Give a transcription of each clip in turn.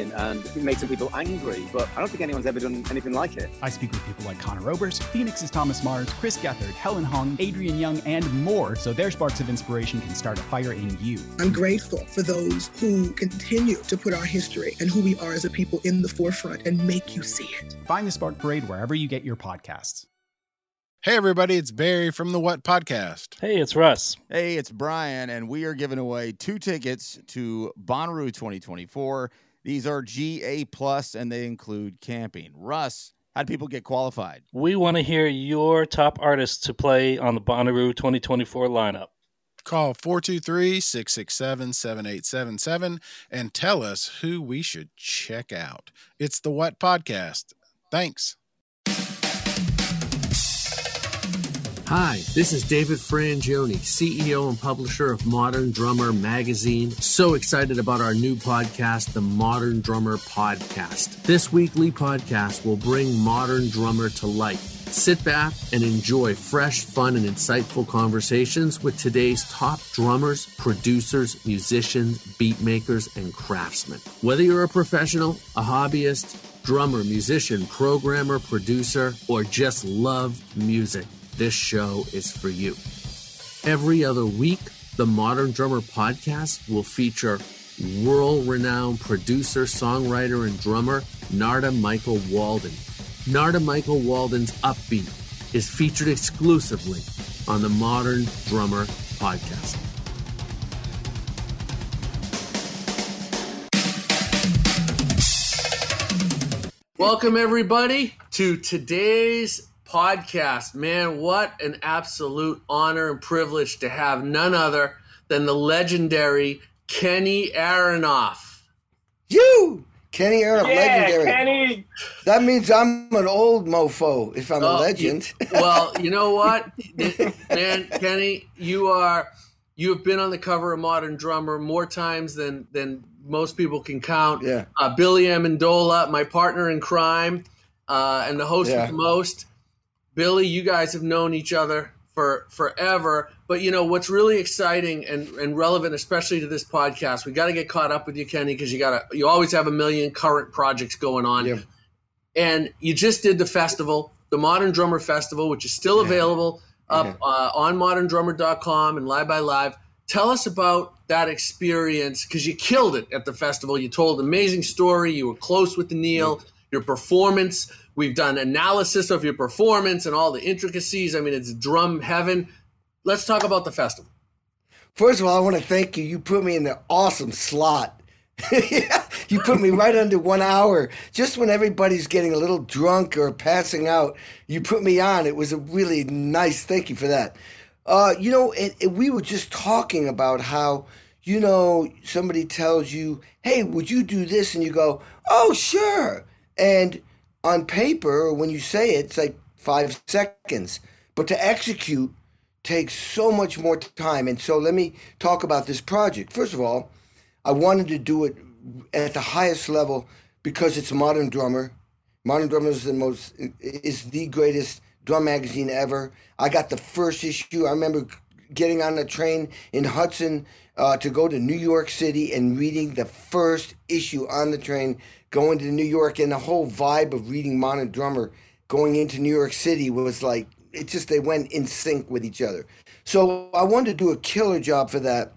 and it makes some people angry, but I don't think anyone's ever done anything like it. I speak with people like Conor Oberst, Phoenix's Thomas Mars, Chris Gethard, Helen Hong, Adrian Young, and more, so their sparks of inspiration can start a fire in you. I'm grateful for those who continue to put our history and who we are as a people in the forefront and make you see it. Find the Spark Parade wherever you get your podcasts. Hey, everybody, it's Barry from the What Podcast. Hey, it's Russ. Hey, it's Brian, and we are giving away two tickets to Bonnaroo 2024. These are GA plus and they include camping. Russ, how do people get qualified? We want to hear your top artists to play on the Bonnaroo 2024 lineup. Call 423 667 7877 and tell us who we should check out. It's the What Podcast. Thanks. Hi, this is David Frangioni, CEO and publisher of Modern Drummer Magazine. So excited about our new podcast, the Modern Drummer Podcast. This weekly podcast will bring Modern Drummer to life. Sit back and enjoy fresh, fun, and insightful conversations with today's top drummers, producers, musicians, beat makers, and craftsmen. Whether you're a professional, a hobbyist, drummer, musician, programmer, producer, or just love music this show is for you. Every other week, the Modern Drummer podcast will feature world renowned producer, songwriter, and drummer Narada Michael Walden. Narada Michael Walden's Upbeat is featured exclusively on the Modern Drummer podcast. Welcome, everybody, to today's podcast. Man, what an absolute honor and privilege to have none other than the legendary Kenny Aronoff. You! Kenny Aronoff, yeah, legendary. Kenny. That means I'm an old mofo if I'm Oh, a legend. you- well, you know what, man, Kenny, you are you have been on the cover of Modern Drummer more times than than most people can count. Yeah. Uh, Billy Amendola, my partner in crime, uh, and the host Yeah. with the most. Billy, you guys have known each other for forever. But you know what's really exciting and, and relevant, especially to this podcast, we got to get caught up with you, Kenny, because you got to you always have a million current projects going on. Yeah. And you just did the festival, the Modern Drummer Festival, which is still available up uh, on moderndrummer.com and Live by Live. Tell us about that experience because you killed it at the festival. You told an amazing story. You were close with the Neil. Your performance. We've done analysis of your performance and all the intricacies. I mean, it's drum heaven. Let's talk about the festival. First of all, I want to thank you. You put me in the awesome slot. you put me right under one hour. Just when everybody's getting a little drunk or passing out, you put me on. It was a really nice. Thank you for that. Uh, you know, and, and we were just talking about how, you know, somebody tells you, hey, would you do this? And you go, oh, sure. And on paper, when you say it, it's like five seconds. But to execute takes so much more time. And so let me talk about this project. First of all, I wanted to do it at the highest level because it's modern drummer. Modern Drummer is the most is the greatest drum magazine ever. I got the first issue. I remember getting on the train in Hudson uh, to go to New York City and reading the first issue on the train, going to New York, and the whole vibe of reading Modern Drummer going into New York City was like it just they went in sync with each other. So I wanted to do a killer job for that.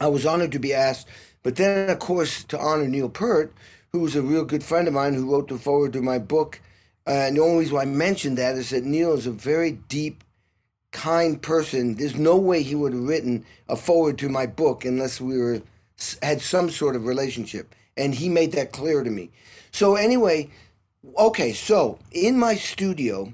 I was honored to be asked. But then, of course, to honor Neil Peart, who's a real good friend of mine who wrote the forward to my book. Uh, and the only reason I mentioned that is that Neil is a very deep, kind person. There's no way he would have written a forward to my book unless we were had some sort of relationship, and he made that clear to me. So anyway, okay, so in my studio,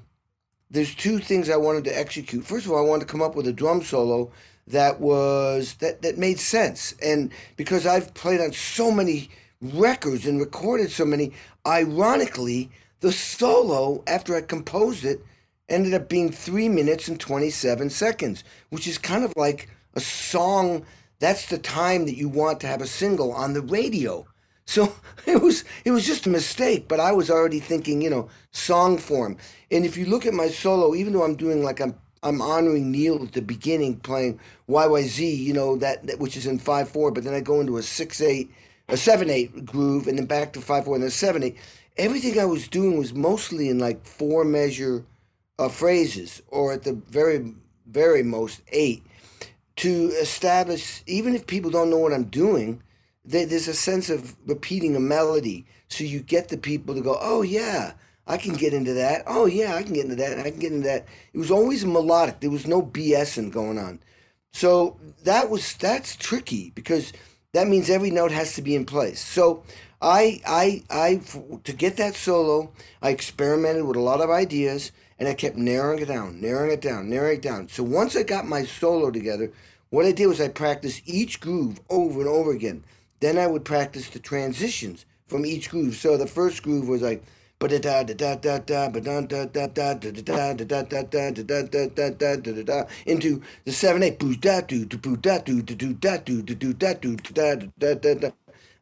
there's two things I wanted to execute. First of all, I wanted to come up with a drum solo that was that that made sense, and because I've played on so many records and recorded so many, ironically, the solo after I composed it ended up being three minutes and 27 seconds, which is kind of like a song. That's the time that you want to have a single on the radio. So it was it was just a mistake, but I was already thinking, you know, song form. And if you look at my solo, even though I'm doing like I'm I'm honoring Neil at the beginning, playing YYZ, you know that, that which is in five four, but then I go into a six eight, a seven eight groove, and then back to five four, and then seven eight. Everything I was doing was mostly in like four measure uh, phrases, or at the very very most eight, to establish. Even if people don't know what I'm doing, there's a sense of repeating a melody, so you get the people to go, "Oh yeah." I can get into that. Oh yeah, I can get into that. I can get into that. It was always melodic. There was no BSing going on. So that was that's tricky because that means every note has to be in place. So I I I to get that solo, I experimented with a lot of ideas and I kept narrowing it down, narrowing it down, narrowing it down. So once I got my solo together, what I did was I practiced each groove over and over again. Then I would practice the transitions from each groove. So the first groove was like into the seven eight.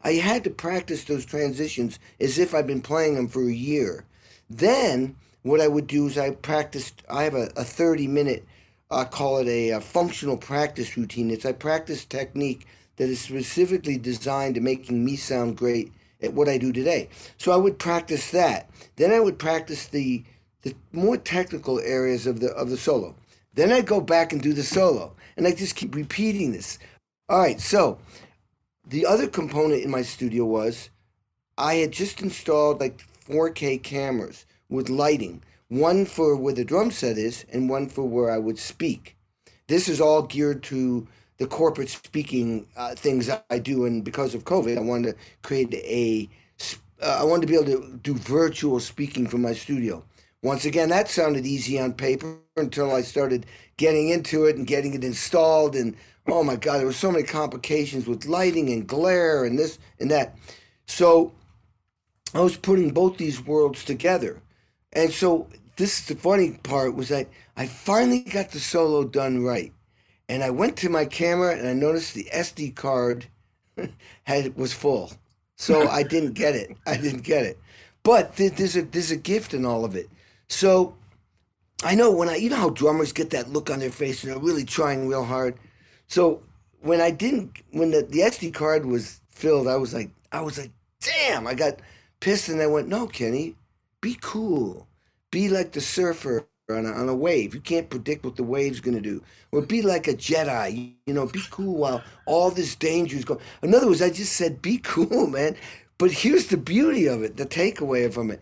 I had to practice those transitions as if I'd been playing them for a year. Then what I would do is I practiced. I have a, a thirty minute. I call it a, a functional practice routine. It's I practice technique that is specifically designed to making me sound great at what I do today. So I would practice that. Then I would practice the the more technical areas of the of the solo. Then I'd go back and do the solo. And I just keep repeating this. All right, so the other component in my studio was I had just installed like 4K cameras with lighting, one for where the drum set is and one for where I would speak. This is all geared to the corporate speaking uh, things I do, and because of COVID, I wanted to create a. Uh, I wanted to be able to do virtual speaking from my studio. Once again, that sounded easy on paper until I started getting into it and getting it installed. And oh my God, there were so many complications with lighting and glare and this and that. So I was putting both these worlds together. And so this is the funny part was that I finally got the solo done right and I went to my camera and I noticed the SD card had was full, so I didn't get it. I didn't get it, but there's a there's a gift in all of it. So I know when I you know how drummers get that look on their face and they're really trying real hard. So when I didn't when the, the SD card was filled, I was like I was like damn, I got pissed and I went no, Kenny, be cool, be like the surfer on a, on a wave. You can't predict what the wave's going to do. Or be like a Jedi, you know, be cool while all this danger is going. In other words, I just said, be cool, man. But here's the beauty of it, the takeaway from it.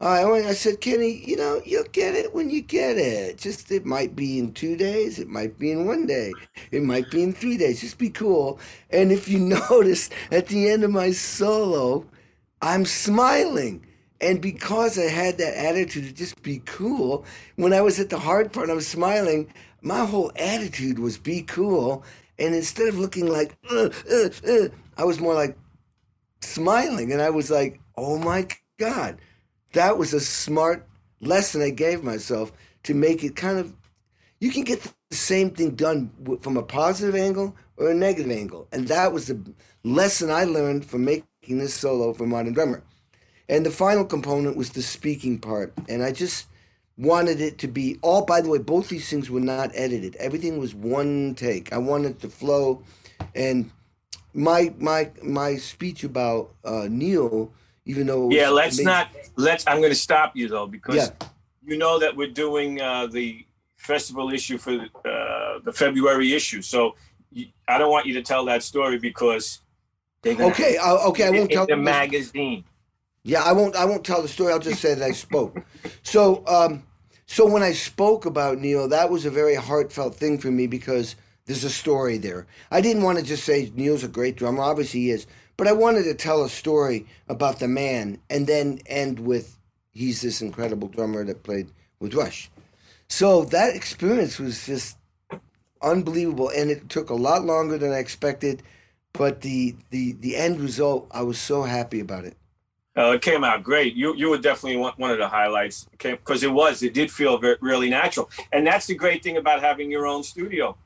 I, I said, Kenny, you know, you'll get it when you get it. Just it might be in two days, it might be in one day, it might be in three days. Just be cool. And if you notice at the end of my solo, I'm smiling and because I had that attitude to just be cool, when I was at the hard part, I was smiling. My whole attitude was be cool. And instead of looking like, uh, uh, uh, I was more like smiling. And I was like, oh my God, that was a smart lesson I gave myself to make it kind of, you can get the same thing done from a positive angle or a negative angle. And that was the lesson I learned from making this solo for Modern Drummer. And the final component was the speaking part. And I just wanted it to be all, by the way, both these things were not edited. Everything was one take. I wanted to flow. And my my my speech about uh, Neil, even though yeah, let's not let's. I'm going to stop you though because yeah. you know that we're doing uh, the festival issue for uh, the February issue. So you, I don't want you to tell that story because they're Okay, I, okay, I won't in tell the this- magazine. Yeah, I won't. I won't tell the story. I'll just say that I spoke. So, um, so when I spoke about Neil, that was a very heartfelt thing for me because there's a story there. I didn't want to just say Neil's a great drummer. Obviously, he is, but I wanted to tell a story about the man, and then end with he's this incredible drummer that played with Rush. So that experience was just unbelievable, and it took a lot longer than I expected. But the the the end result, I was so happy about it. Uh, it came out great. You you were definitely one, one of the highlights because it was. It did feel very, really natural, and that's the great thing about having your own studio.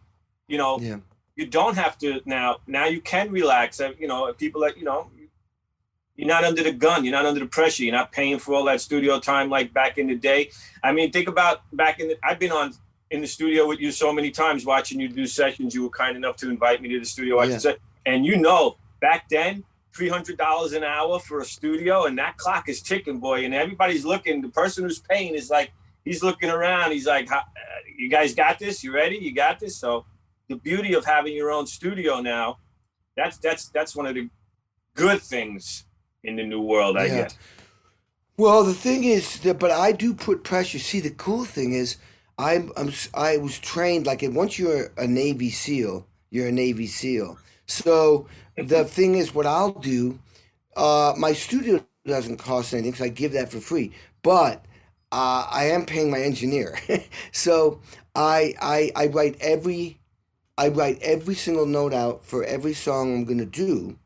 You know, Yeah. you don't have to now. Now you can relax. Uh, You know, people that you know, you're not under the gun. You're not under the pressure. You're not paying for all that studio time like back in the day. I mean, think about back in the. I've been on in the studio with you so many times, watching you do sessions. You were kind enough to invite me to the studio, Yeah. and you know, back then. Three hundred dollars an hour for a studio, and that clock is ticking, boy. And everybody's looking. The person who's paying is like, he's looking around. He's like, uh, "You guys got this? You ready? You got this?" So, the beauty of having your own studio now, that's that's that's one of the good things in the new world, I Yeah. guess. Well, the thing is that, but I do put pressure. See, the cool thing is, I'm, I'm i was trained like once you're a Navy SEAL, you're a Navy SEAL. So the thing is, what I'll do, uh, my studio doesn't cost anything, so I give that for free. But uh, I am paying my engineer, so I, I I write every I write every single note out for every song I'm gonna do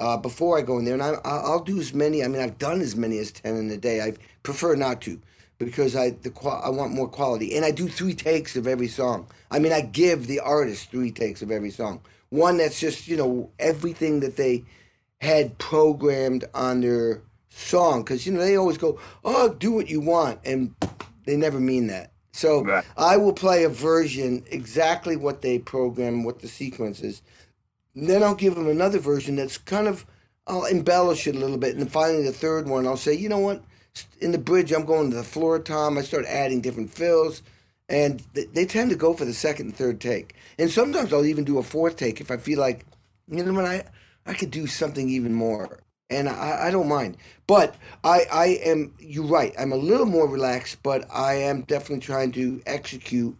uh, before I go in there, and I, I'll do as many. I mean, I've done as many as ten in a day. I prefer not to because I the I want more quality, and I do three takes of every song. I mean, I give the artist three takes of every song. One that's just you know everything that they had programmed on their song, because you know they always go, "Oh, do what you want," and they never mean that. So I will play a version exactly what they program, what the sequence is. And then I'll give them another version that's kind of I'll embellish it a little bit, and then finally the third one I'll say, you know what? In the bridge, I'm going to the floor tom. I start adding different fills, and th- they tend to go for the second and third take. And sometimes I'll even do a fourth take if I feel like, you know what, I I could do something even more, and I, I don't mind. But I I am you're right. I'm a little more relaxed, but I am definitely trying to execute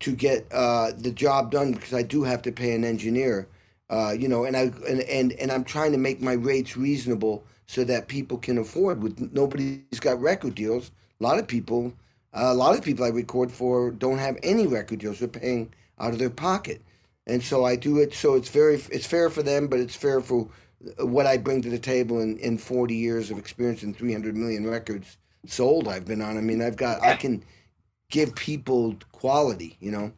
to get uh, the job done because I do have to pay an engineer. Uh, you know, and I and, and and I'm trying to make my rates reasonable so that people can afford. With nobody's got record deals. A lot of people, a lot of people I record for don't have any record deals. They're paying out of their pocket, and so I do it so it's very it's fair for them, but it's fair for what I bring to the table in, in 40 years of experience and 300 million records sold I've been on. I mean, I've got I can give people quality. You know.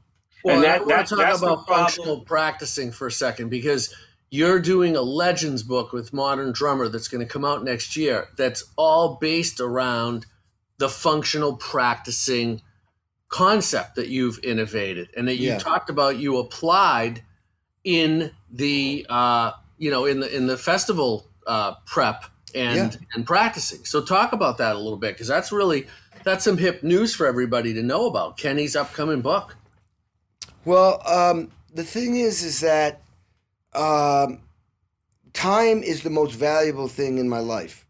Well, And I that- want to talk about functional practicing for a second because you're doing a legends book with Modern Drummer that's going to come out next year. That's all based around the functional practicing concept that you've innovated and that you Yeah. talked about. You applied in the uh, you know in the in the festival uh, prep and and practicing. So talk about that a little bit because that's really that's some hip news for everybody to know about Kenny's upcoming book. Well, um, the thing is, is that um, time is the most valuable thing in my life,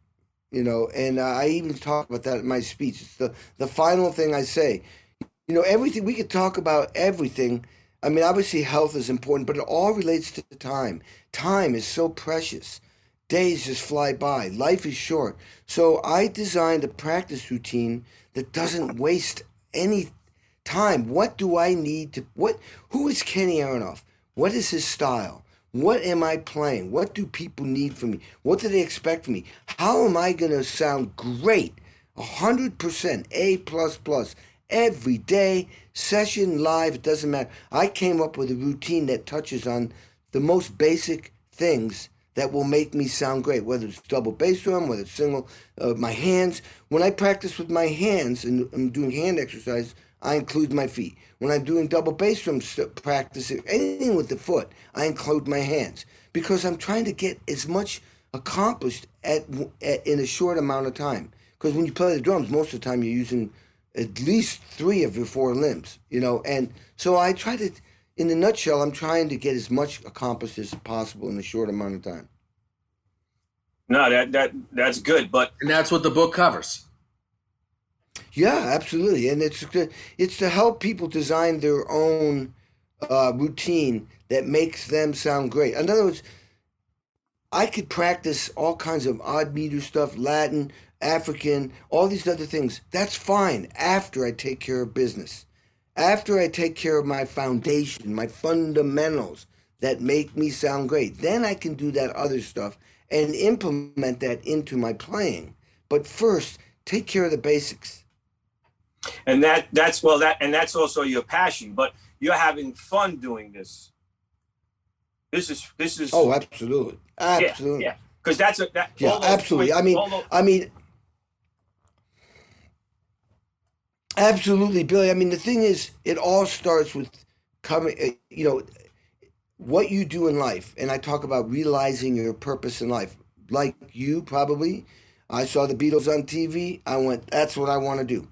you know, and I even talk about that in my speech. It's the the final thing I say. You know, everything we could talk about everything. I mean, obviously, health is important, but it all relates to time. Time is so precious. Days just fly by. Life is short. So I designed a practice routine that doesn't waste any time. What do I need to what who is Kenny Aronoff? What is his style? What am I playing? What do people need from me? What do they expect from me? How am I gonna sound great? A hundred percent A plus plus every day, session live, it doesn't matter. I came up with a routine that touches on the most basic things that will make me sound great, whether it's double bass drum, whether it's single, uh, my hands. When I practice with my hands and I'm doing hand exercise, I include my feet. When I'm doing double bass drum st- practice, anything with the foot, I include my hands because I'm trying to get as much accomplished at, at in a short amount of time. Because when you play the drums, most of the time you're using at least three of your four limbs, you know. And so I try to in the nutshell, I'm trying to get as much accomplished as possible in a short amount of time. No, that that that's good, but and that's what the book covers. Yeah, absolutely, and it's it's to help people design their own uh, routine that makes them sound great. In other words, I could practice all kinds of odd meter stuff, Latin, African, all these other things. That's fine after I take care of business. After I take care of my foundation, my fundamentals that make me sound great, then I can do that other stuff and implement that into my playing. But first, take care of the basics. And that that's well that and that's also your passion, but you're having fun doing this. This is this is Oh, absolutely. Absolutely. Yeah. Because yeah. that's a that Yeah, absolutely. I mean I mean Absolutely, Billy. I mean, the thing is, it all starts with coming, eh, you know, what you do in life. And I talk about realizing your purpose in life. Like you, probably, I saw the Beatles on TV. I went, that's what I want to do.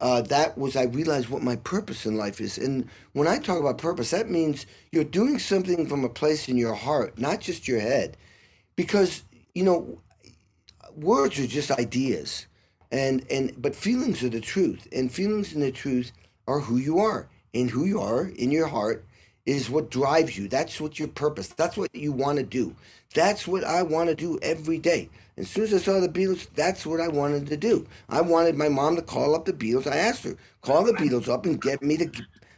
Uh, that was, I realized what my purpose in life is. And when I talk about purpose, that means you're doing something from a place in your heart, not just your head. Because, you know, words are just ideas and and but feelings are the truth and feelings and the truth are who you are and who you are in your heart is what drives you that's what your purpose that's what you want to do that's what i want to do every day. As soon as i saw the beatles that's what i wanted to do. I wanted my mom to call up the beatles. I asked her call the beatles up and get me to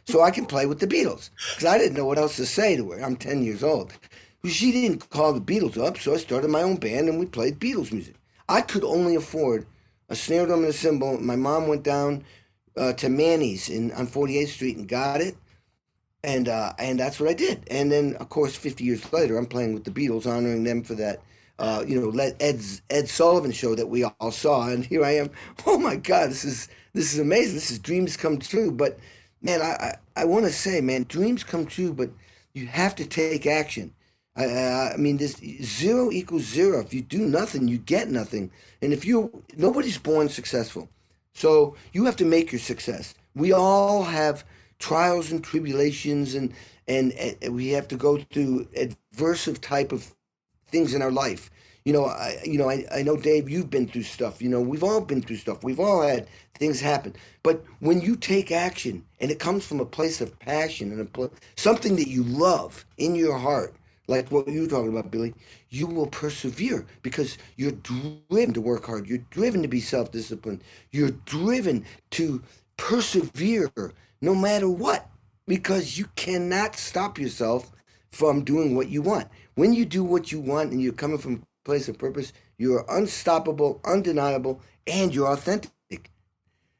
so i can play with the beatles. Because i didn't know what else to say to her. I'm 10 years old. She didn't call the beatles up so i started my own band and we played beatles music. I could only afford a snare drum and a cymbal. My mom went down uh, to Manny's in on 48th Street and got it, and uh, and that's what I did. And then, of course, 50 years later, I'm playing with the Beatles, honoring them for that. Uh, you know, let Ed's Ed Sullivan show that we all saw, and here I am. Oh my God, this is this is amazing. This is dreams come true. But man, I I, I want to say, man, dreams come true, but you have to take action. I, I mean, this zero equals zero. If you do nothing, you get nothing. And if you, nobody's born successful. So you have to make your success. We all have trials and tribulations, and and, and we have to go through adversive type of things in our life. You know, I you know I, I know Dave, you've been through stuff. You know, we've all been through stuff. We've all had things happen. But when you take action, and it comes from a place of passion and a pl- something that you love in your heart like what you were talking about, Billy, you will persevere because you're driven to work hard. You're driven to be self disciplined. You're driven to persevere no matter what because you cannot stop yourself from doing what you want. When you do what you want and you're coming from a place of purpose, you're unstoppable, undeniable, and you're authentic.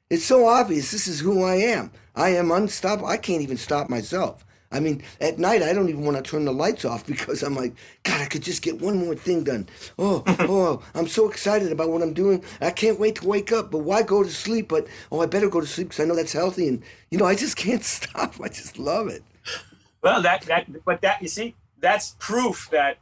It's so obvious. This is who I am. I am unstoppable. I can't even stop myself. I mean, at night I don't even want to turn the lights off because I'm like, God, I could just get one more thing done. Oh, oh, I'm so excited about what I'm doing. I can't wait to wake up. But why go to sleep? But oh, I better go to sleep because I know that's healthy. And you know, I just can't stop. I just love it. Well, that that, but that you see, that's proof that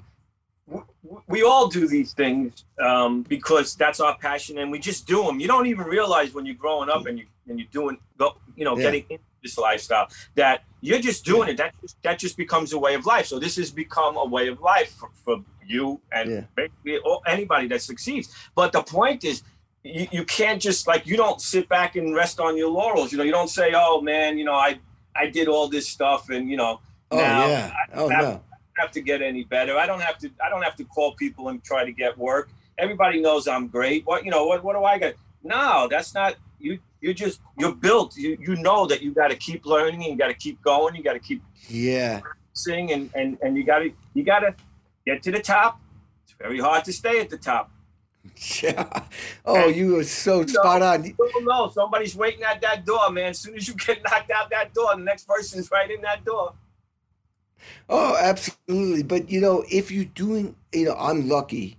we all do these things um, because that's our passion, and we just do them. You don't even realize when you're growing up and you and you're doing, go, you know, yeah. getting this lifestyle that you're just doing it. That just, that just becomes a way of life. So this has become a way of life for, for you and yeah. basically anybody that succeeds. But the point is, you, you can't just like you don't sit back and rest on your laurels. You know, you don't say, "Oh man, you know, I I did all this stuff and you know oh, now yeah. I oh, have, no. have to get any better. I don't have to I don't have to call people and try to get work. Everybody knows I'm great. What you know? What what do I get? No, that's not you you're just you're built. You you know that you got to keep learning. You got to keep going. You got to keep yeah sing and and and you got to you got to get to the top. It's very hard to stay at the top. Yeah. Oh, and, you were so you spot know, on. You know. Somebody's waiting at that door, man. As soon as you get knocked out that door, the next person's right in that door. Oh, absolutely. But you know, if you're doing, you know, I'm lucky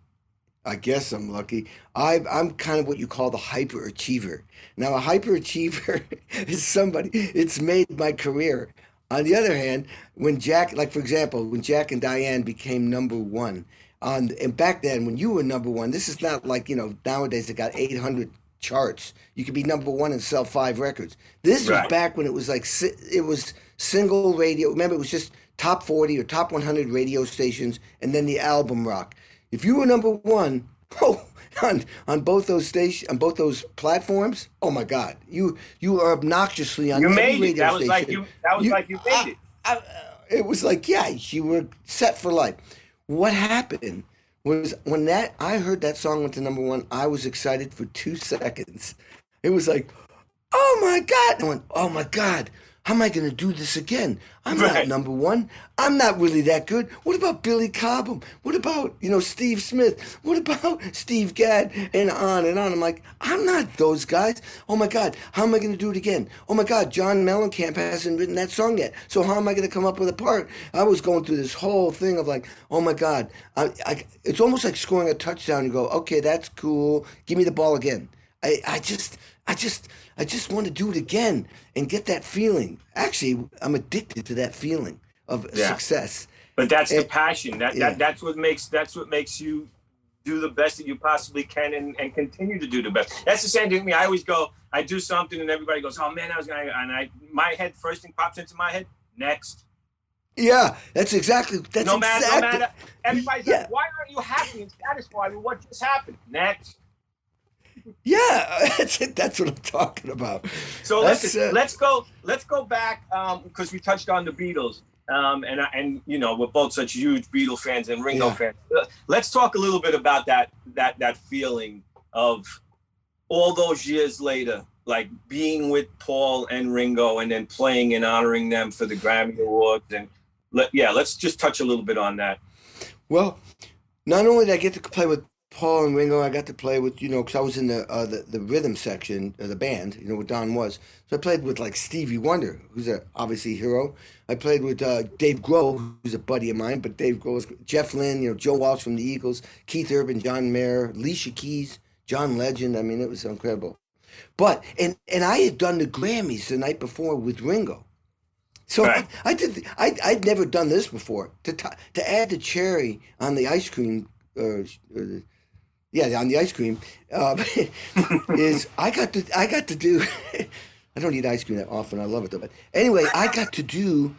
I guess I'm lucky. I, I'm kind of what you call the hyperachiever. Now, a hyperachiever is somebody, it's made my career. On the other hand, when Jack, like for example, when Jack and Diane became number one, on, and back then when you were number one, this is not like, you know, nowadays they got 800 charts. You could be number one and sell five records. This right. was back when it was like, it was single radio. Remember, it was just top 40 or top 100 radio stations, and then the album rock. If you were number one, oh, on on both those stations, on both those platforms, oh my God, you you are obnoxiously on You made it. That was like you. That was like you made it. I, it was like, yeah, you were set for life. What happened was when that I heard that song went to number one, I was excited for two seconds. It was like, oh my God. I went, oh my God, how am I going to do this again? I'm not number one. I'm not really that good. What about Billy Cobham? What about, you know, Steve Smith? What about Steve Gadd? And on and on. I'm like, I'm not those guys. Oh my God, how am I going to do it again? Oh my God, John Mellencamp hasn't written that song yet. So how am I going to come up with a part? I was going through this whole thing of like, oh my God, I, I, it's almost like scoring a touchdown. You go, okay, that's cool. Give me the ball again. I, I just, I just, I just want to do it again and get that feeling. Actually, I'm addicted to that feeling of Yeah. success. But that's the passion. That, yeah. that that's what makes that's what makes you do the best that you possibly can and, and continue to do the best. That's the same thing with me. I always go, I do something and everybody goes, Oh man, I was gonna and I my head first thing pops into my head, next. Yeah, that's exactly. That's no matter exactly. no matter everybody's Yeah. like, Why aren't you happy and satisfied with what just happened? Next. Yeah, that's it. That's what I'm talking about. So listen, uh, let's go. Let's go back because we touched on the Beatles, um, and and you know we're both such huge Beatle fans and Ringo Yeah. fans. Uh, Let's talk a little bit about that that that feeling of all those years later, like being with Paul and Ringo, and then playing and honoring them for the Grammy Awards. And let, yeah, let's just touch a little bit on that. Well, not only did I get to play with Paul and Ringo, I got to play with you know because I was in the, uh, the the rhythm section of the band. You know what Don Was, so I played with like Stevie Wonder, who's a obviously hero. I played with uh, Dave Grohl, who's a buddy of mine, but Dave Grohl was Jeff Lynne, you know Joe Walsh from the Eagles, Keith Urban, John Mayer, Alicia Keys, John Legend. I mean, it was incredible. But and and I had done the Grammys the night before with Ringo. So Right. I, I did. I I'd never done this before. To to add the cherry on the ice cream, uh, uh, yeah, on the ice cream, uh, is I got to I got to do. I don't eat ice cream that often. I love it though. But anyway, I got to do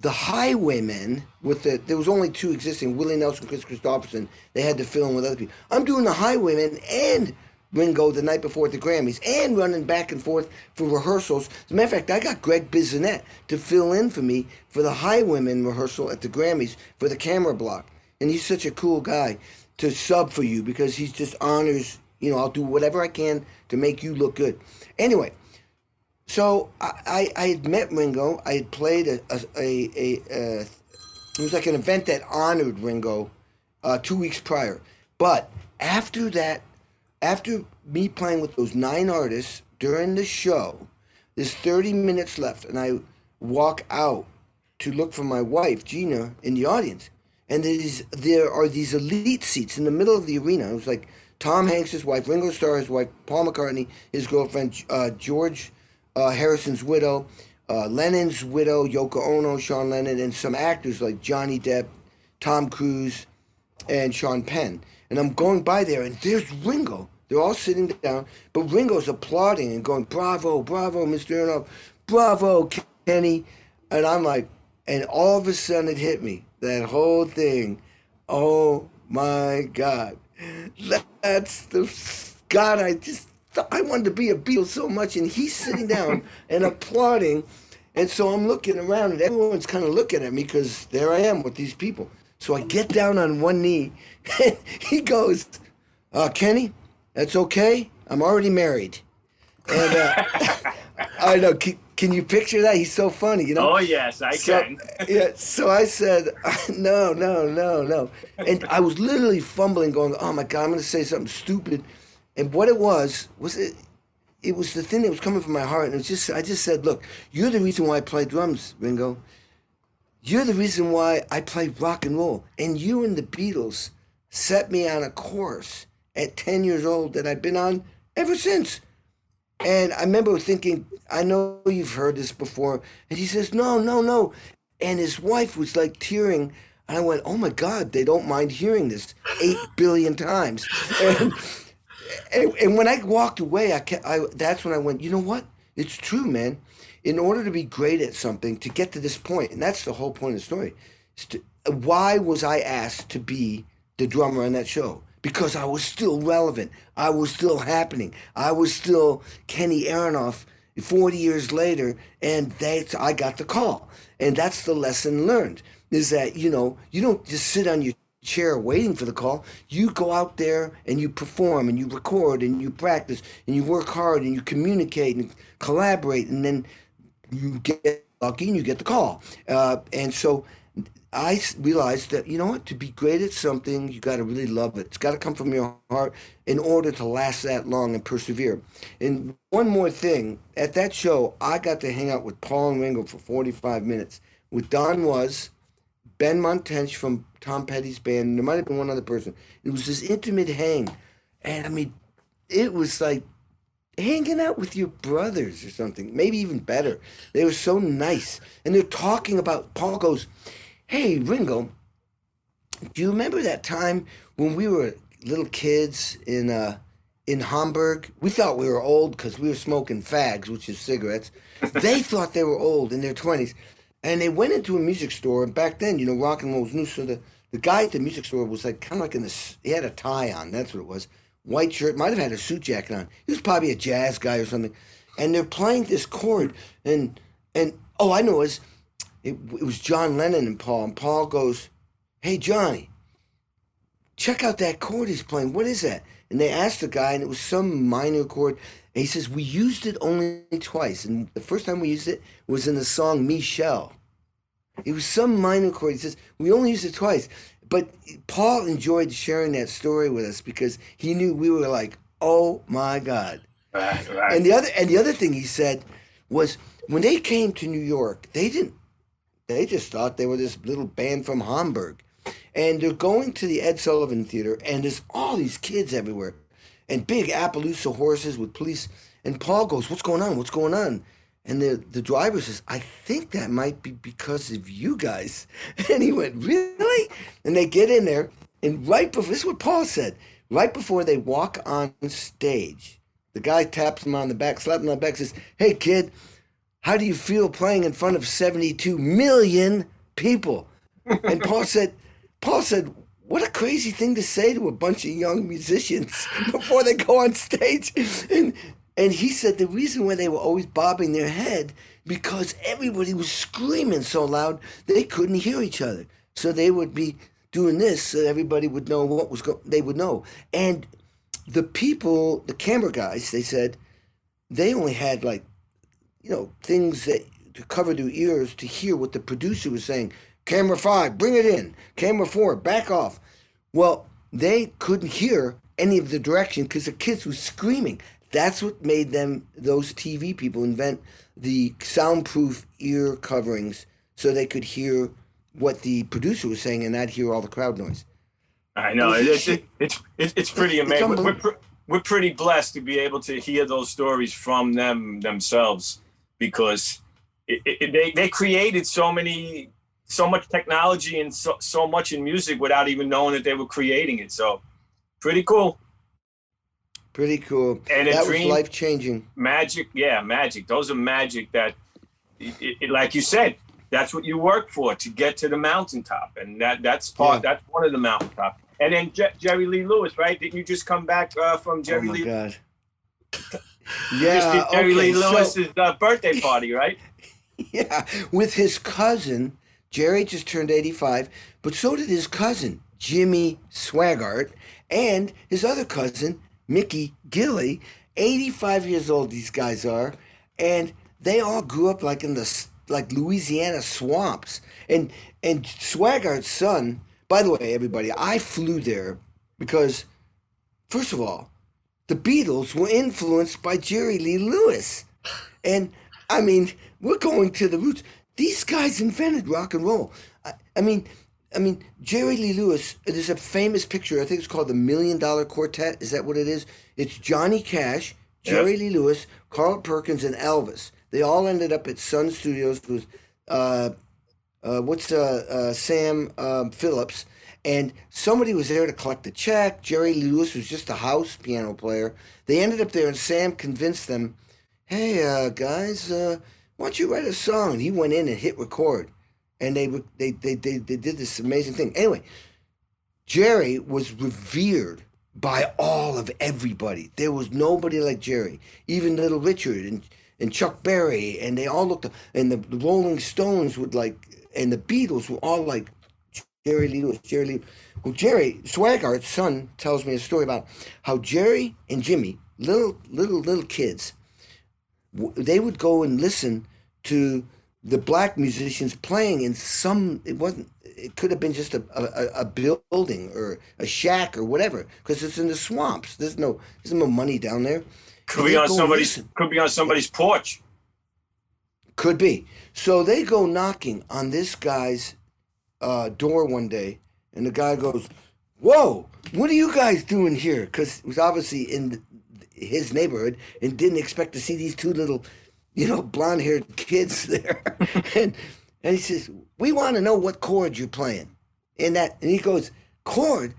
the Highwaymen with the. There was only two existing: Willie Nelson, Kris Kristofferson. They had to fill in with other people. I'm doing the Highwaymen and Ringo the night before at the Grammys and running back and forth for rehearsals. As a matter of fact, I got Gregg Bissonette to fill in for me for the Highwaymen rehearsal at the Grammys for the camera block. And he's such a cool guy to sub for you because he just honors, you know, I'll do whatever I can to make you look good. Anyway, so I, I, I had met Ringo. I had played a, a, a, a, it was like an event that honored Ringo uh, two weeks prior. But after that, after me playing with those nine artists during the show, there's 30 minutes left, and I walk out to look for my wife, Gina, in the audience. And there are these elite seats in the middle of the arena. It was like Tom Hanks, his wife, Ringo Starr, his wife, Paul McCartney, his girlfriend, uh, George uh, Harrison's widow, uh, Lennon's widow, Yoko Ono, Sean Lennon, and some actors like Johnny Depp, Tom Cruise, and Sean Penn. And I'm going by there, and there's Ringo. They're all sitting down, but Ringo's applauding and going, "Bravo, bravo, Mr. Erno, bravo, Kenny." And I'm like, and all of a sudden it hit me that whole thing. Oh my God, that's the God. I just thought I wanted to be a Beatle so much, and he's sitting down and applauding. And so I'm looking around, and everyone's kind of looking at me because there I am with these people. So I get down on one knee, and he goes, uh, Kenny, that's okay. I'm already married. And uh, I know. Can, can you picture that? He's so funny, you know. Oh yes, I So- can. yeah. So I said, no, no, no, no. And I was literally fumbling, going, oh my God, I'm going to say something stupid. And what it was, was it, it was the thing that was coming from my heart. And it was just, I just said, look, you're the reason why I play drums, Ringo. You're the reason why I play rock and roll. And you and the Beatles set me on a course at 10 years old that I've been on ever since. And I remember thinking, I know you've heard this before. And he says, No, no, no. And his wife was like tearing. And I went, Oh my God, they don't mind hearing this eight billion times. And, and, and when I walked away, I, kept, I that's when I went, You know what? It's true, man. in order to be great at something, to get to this point, and that's the whole point of the story. to- why was I asked to be the drummer on that show? Because I was still relevant. I was still happening. I was still Kenny Aronoff 40 years later, and that's I got the call. And that's the lesson learned is that, you know, you don't just sit on your chair waiting for the call. You go out there and you perform and you record and you practice and you work hard and you communicate and collaborate and then you get lucky and you get the call. Uh, and so I realized that, you know what, to be great at something, you got to really love it. It's got to come from your heart in order to last that long and persevere. And one more thing at that show, I got to hang out with Paul and Ringo for 45 minutes. With Don Was, Benmont Tench from Tom Petty's band, and there might have been one other person. It was this intimate hang. And I mean, it was like hanging out with your brothers or something, maybe even better. They were so nice. And they're talking about, Paul goes, Hey, Ringo, do you remember that time when we were little kids in uh, in Hamburg? We thought we were old because we were smoking fags, which is cigarettes. they thought they were old in their 20s. And they went into a music store, and back then, you know, rock and roll was new. So the, the guy at the music store was like kind of like in this, he had a tie on, that's what it was. White shirt, might have had a suit jacket on. He was probably a jazz guy or something. And they're playing this chord, and, and oh, I know it was, it, it was John Lennon and Paul. And Paul goes, Hey, Johnny, check out that chord he's playing. What is that? And they asked the guy, and it was some minor chord. And he says, We used it only twice. And the first time we used it was in the song Michelle. It was some minor chord. He says, We only used it twice. But Paul enjoyed sharing that story with us because he knew we were like, Oh my God. Right, right. And the other and the other thing he said was when they came to New York, they didn't they just thought they were this little band from Hamburg. And they're going to the Ed Sullivan Theater and there's all these kids everywhere and big Appaloosa horses with police and Paul goes, What's going on? What's going on? And the, the driver says, I think that might be because of you guys. And he went, Really? And they get in there, and right before this is what Paul said, right before they walk on stage, the guy taps him on the back, slaps him on the back, says, Hey kid, how do you feel playing in front of 72 million people? And Paul said, Paul said, what a crazy thing to say to a bunch of young musicians before they go on stage. And and he said the reason why they were always bobbing their head because everybody was screaming so loud they couldn't hear each other. So they would be doing this so everybody would know what was going they would know. And the people, the camera guys, they said they only had like you know, things that to cover their ears to hear what the producer was saying. Camera five, bring it in. Camera four, back off. Well, they couldn't hear any of the direction because the kids were screaming. That's what made them, those TV people, invent the soundproof ear coverings so they could hear what the producer was saying and not hear all the crowd noise. I know it's it's it's, it's, it's pretty It's amazing. We're, we're, we're pretty blessed to be able to hear those stories from them themselves because it, it, they they created so many so much technology and so so much in music without even knowing that they were creating it. So pretty cool. Pretty cool. And that was life changing. Magic, yeah, magic. Those are magic that, it, like you said, that's what you work for to get to the mountaintop, and that that's part. Yeah. That's one of the mountaintop. And then Je- Jerry Lee Lewis, right? Didn't you just come back uh, from Oh Jerry my Lee? God. Yeah. Jerry okay, Lee so- Lewis's uh, birthday party, right? Yeah, with his cousin. Jerry just turned 85, but so did his cousin, Jimmy Swaggart, and his other cousin, Mickey Gilley. 85 years old, these guys are. And they all grew up like in the like Louisiana swamps. And and Swaggart's son, by the way, everybody, I flew there because, first of all, the Beatles were influenced by Jerry Lee Lewis. And I mean, we're going to the roots. These guys invented rock and roll. I, I mean, I mean, Jerry Lee Lewis. There's a famous picture. I think it's called the Million Dollar Quartet. Is that what it is? It's Johnny Cash, Jerry Lee Lewis, Carl Perkins, and Elvis. They all ended up at Sun Studios with, uh, uh, what's uh, uh, Sam um, Phillips, and somebody was there to collect the check. Jerry Lewis was just a house piano player. They ended up there, and Sam convinced them, "Hey, uh, guys, uh, why don't you write a song? And he went in and hit record, and they they they they, they did this amazing thing. Anyway, Jerry was revered by all of everybody. There was nobody like Jerry, even Little Richard and and Chuck Berry, and they all looked. And the Rolling Stones would like, and the Beatles were all like Jerry Lee Lewis, Jerry Lee. Well, Jerry Swaggart's son tells me a story about how Jerry and Jimmy, little little little kids, they would go and listen to the black musicians playing in some. It wasn't. It could have been just a a, a building or a shack or whatever, because it's in the swamps. There's no there's no money down there. Could And be on somebody's listen. could be on somebody's porch. Could be. So they go knocking on this guy's uh, door one day, and the guy goes, "Whoa, what are you guys doing here?" Because it was obviously in th- his neighborhood, and didn't expect to see these two little, you know, blonde-haired kids there. and and he says, "We want to know what chord you're playing." And that, and he goes, "Chord?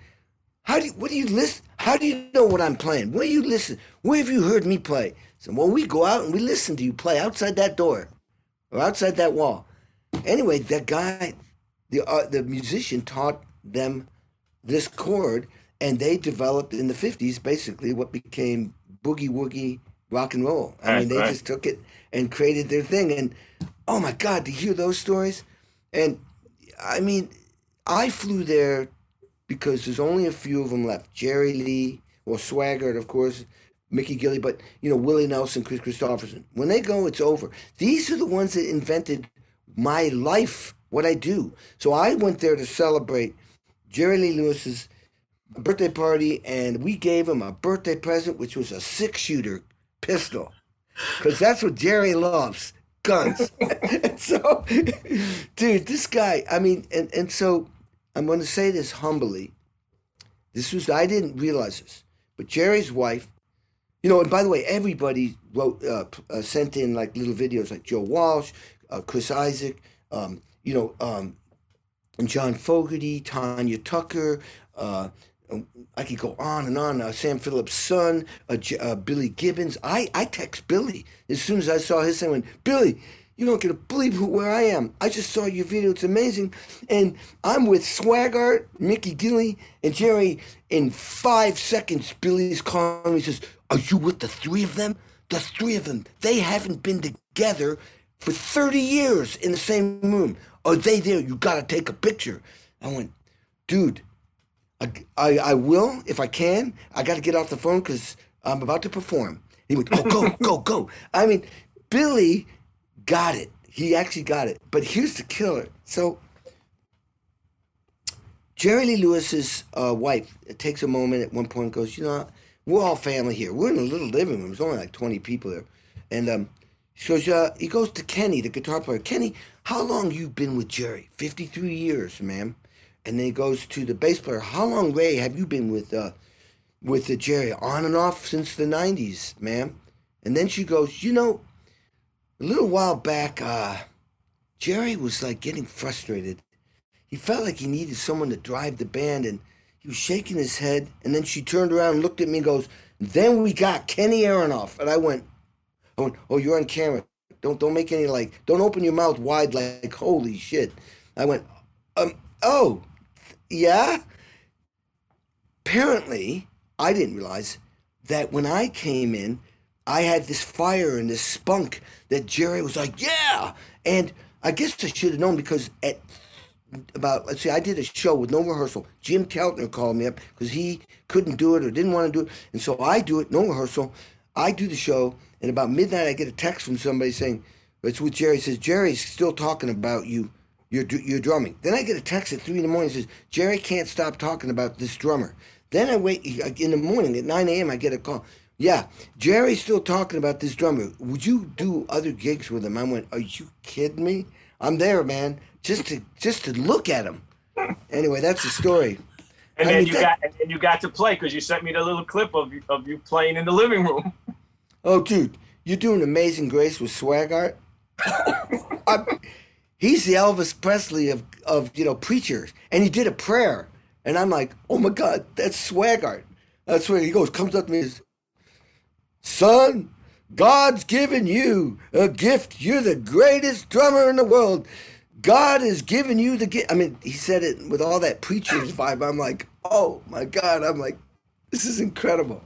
How do you, what do you listen? How do you know what I'm playing? Where you listen? Where have you heard me play?" So, well, we go out and we listen to you play outside that door or outside that wall. Anyway, that guy, the uh, the musician, taught them this chord, and they developed in the '50s basically what became boogie woogie rock and roll. I Right, mean, they right. just took it and created their thing. And oh my God, to hear those stories, and I mean, I flew there because there's only a few of them left. Jerry Lee, well, Swaggart, of course, Mickey Gilley, but you know Willie Nelson, Kris Kristofferson. When they go, it's over. These are the ones that invented my life, what I do. So I went there to celebrate Jerry Lee Lewis's birthday party, and we gave him a birthday present, which was a six-shooter pistol, because that's what Jerry loves. Guns. and so, dude, this guy, I mean, and, and so I'm going to say this humbly. This was, I didn't realize this, but Jerry's wife, you know, and by the way, everybody wrote, uh, uh, sent in like little videos like Joe Walsh, uh, Chris Isaak, um, you know, um, John Fogerty, Tanya Tucker. Uh, I could go on and on. Uh, Sam Phillips' son, uh, uh, Billy Gibbons. I, I text Billy as soon as I saw his. I went, Billy, you don't get to believe who, where I am. I just saw your video. It's amazing. And I'm with Swaggart, Mickey Gilley, and Jerry. In five seconds, Billy's calling me. He says, Are you with the three of them? The three of them. They haven't been together for 30 years in the same room. Are they there? You got to take a picture. I went, Dude, I, I, I will if I can. I got to get off the phone because I'm about to perform. He went, oh, go, go, go. I mean, Billy got it. He actually got it. But here's the killer. So, Jerry Lee Lewis's uh, wife takes a moment at one point and goes, you know, we're all family here. We're in a little living room. There's only like 20 people there. And um, she uh, he goes to Kenny, the guitar player. Kenny, how long you been with Jerry? 53 years, ma'am. And then he goes to the bass player. How long, Ray, have you been with uh, with the Jerry? On and off since the '90s, ma'am. And then she goes, you know, a little while back, uh, Jerry was like getting frustrated. He felt like he needed someone to drive the band, and he was shaking his head. And then she turned around, and looked at me, and goes, "Then we got Kenny Aronoff." And I went, "I went, oh, you're on camera. Don't don't make any like, don't open your mouth wide like, holy shit." I went, um, oh, yeah. Apparently, I didn't realize that when I came in, I had this fire and this spunk that Jerry was like, yeah. And I guess I should have known because at about, let's see, I did a show with no rehearsal. Jim Keltner called me up because he couldn't do it or didn't want to do it. And so I do it, no rehearsal. I do the show. And about midnight, I get a text from somebody saying, it's with Jerry. He says, Jerry's still talking about you. You're, you're drumming. Then I get a text at 3 in the morning. says, Jerry can't stop talking about this drummer. Then I wait in the morning at 9 a.m. I get a call. Yeah, Jerry's still talking about this drummer. Would you do other gigs with him? I went, Are you kidding me? I'm there, man, just to just to look at him. Anyway, that's the story. And I then mean, you that- got and you got to play because you sent me the little clip of you, of you playing in the living room. Oh, dude, you're doing Amazing Grace with Swaggart. I'm- he's the Elvis Presley of of you know preachers, and he did a prayer, and I'm like, oh my God, that's Swaggart. That's where he goes, comes up to me, and says, son, God's given you a gift. You're the greatest drummer in the world. God has given you the gift. I mean, he said it with all that preacher's vibe. I'm like, oh my God. I'm like, this is incredible.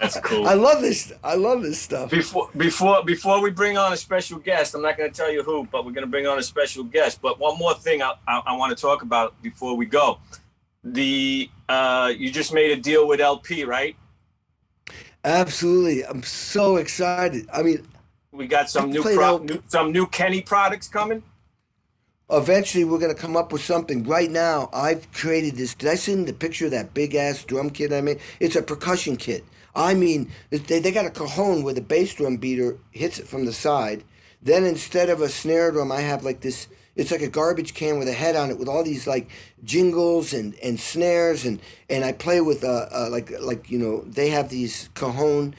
That's cool. I love this. I love this stuff. Before before before we bring on a special guest, I'm not going to tell you who, but we're going to bring on a special guest. But one more thing I, I, I want to talk about before we go. The uh, you just made a deal with LP, right? Absolutely. I'm so excited. I mean, We got some new, pro- new some new Kenny products coming. eventually we're going to come up with something. Right now, I've created this. Did I send the picture of that big ass drum kit I made? It's a percussion kit. I mean, they, they got a cajon where the bass drum beater hits it from the side. Then instead of a snare drum, I have like this. It's like a garbage can with a head on it, with all these like jingles and, and snares, and and I play with uh, uh like like you know they have these cajon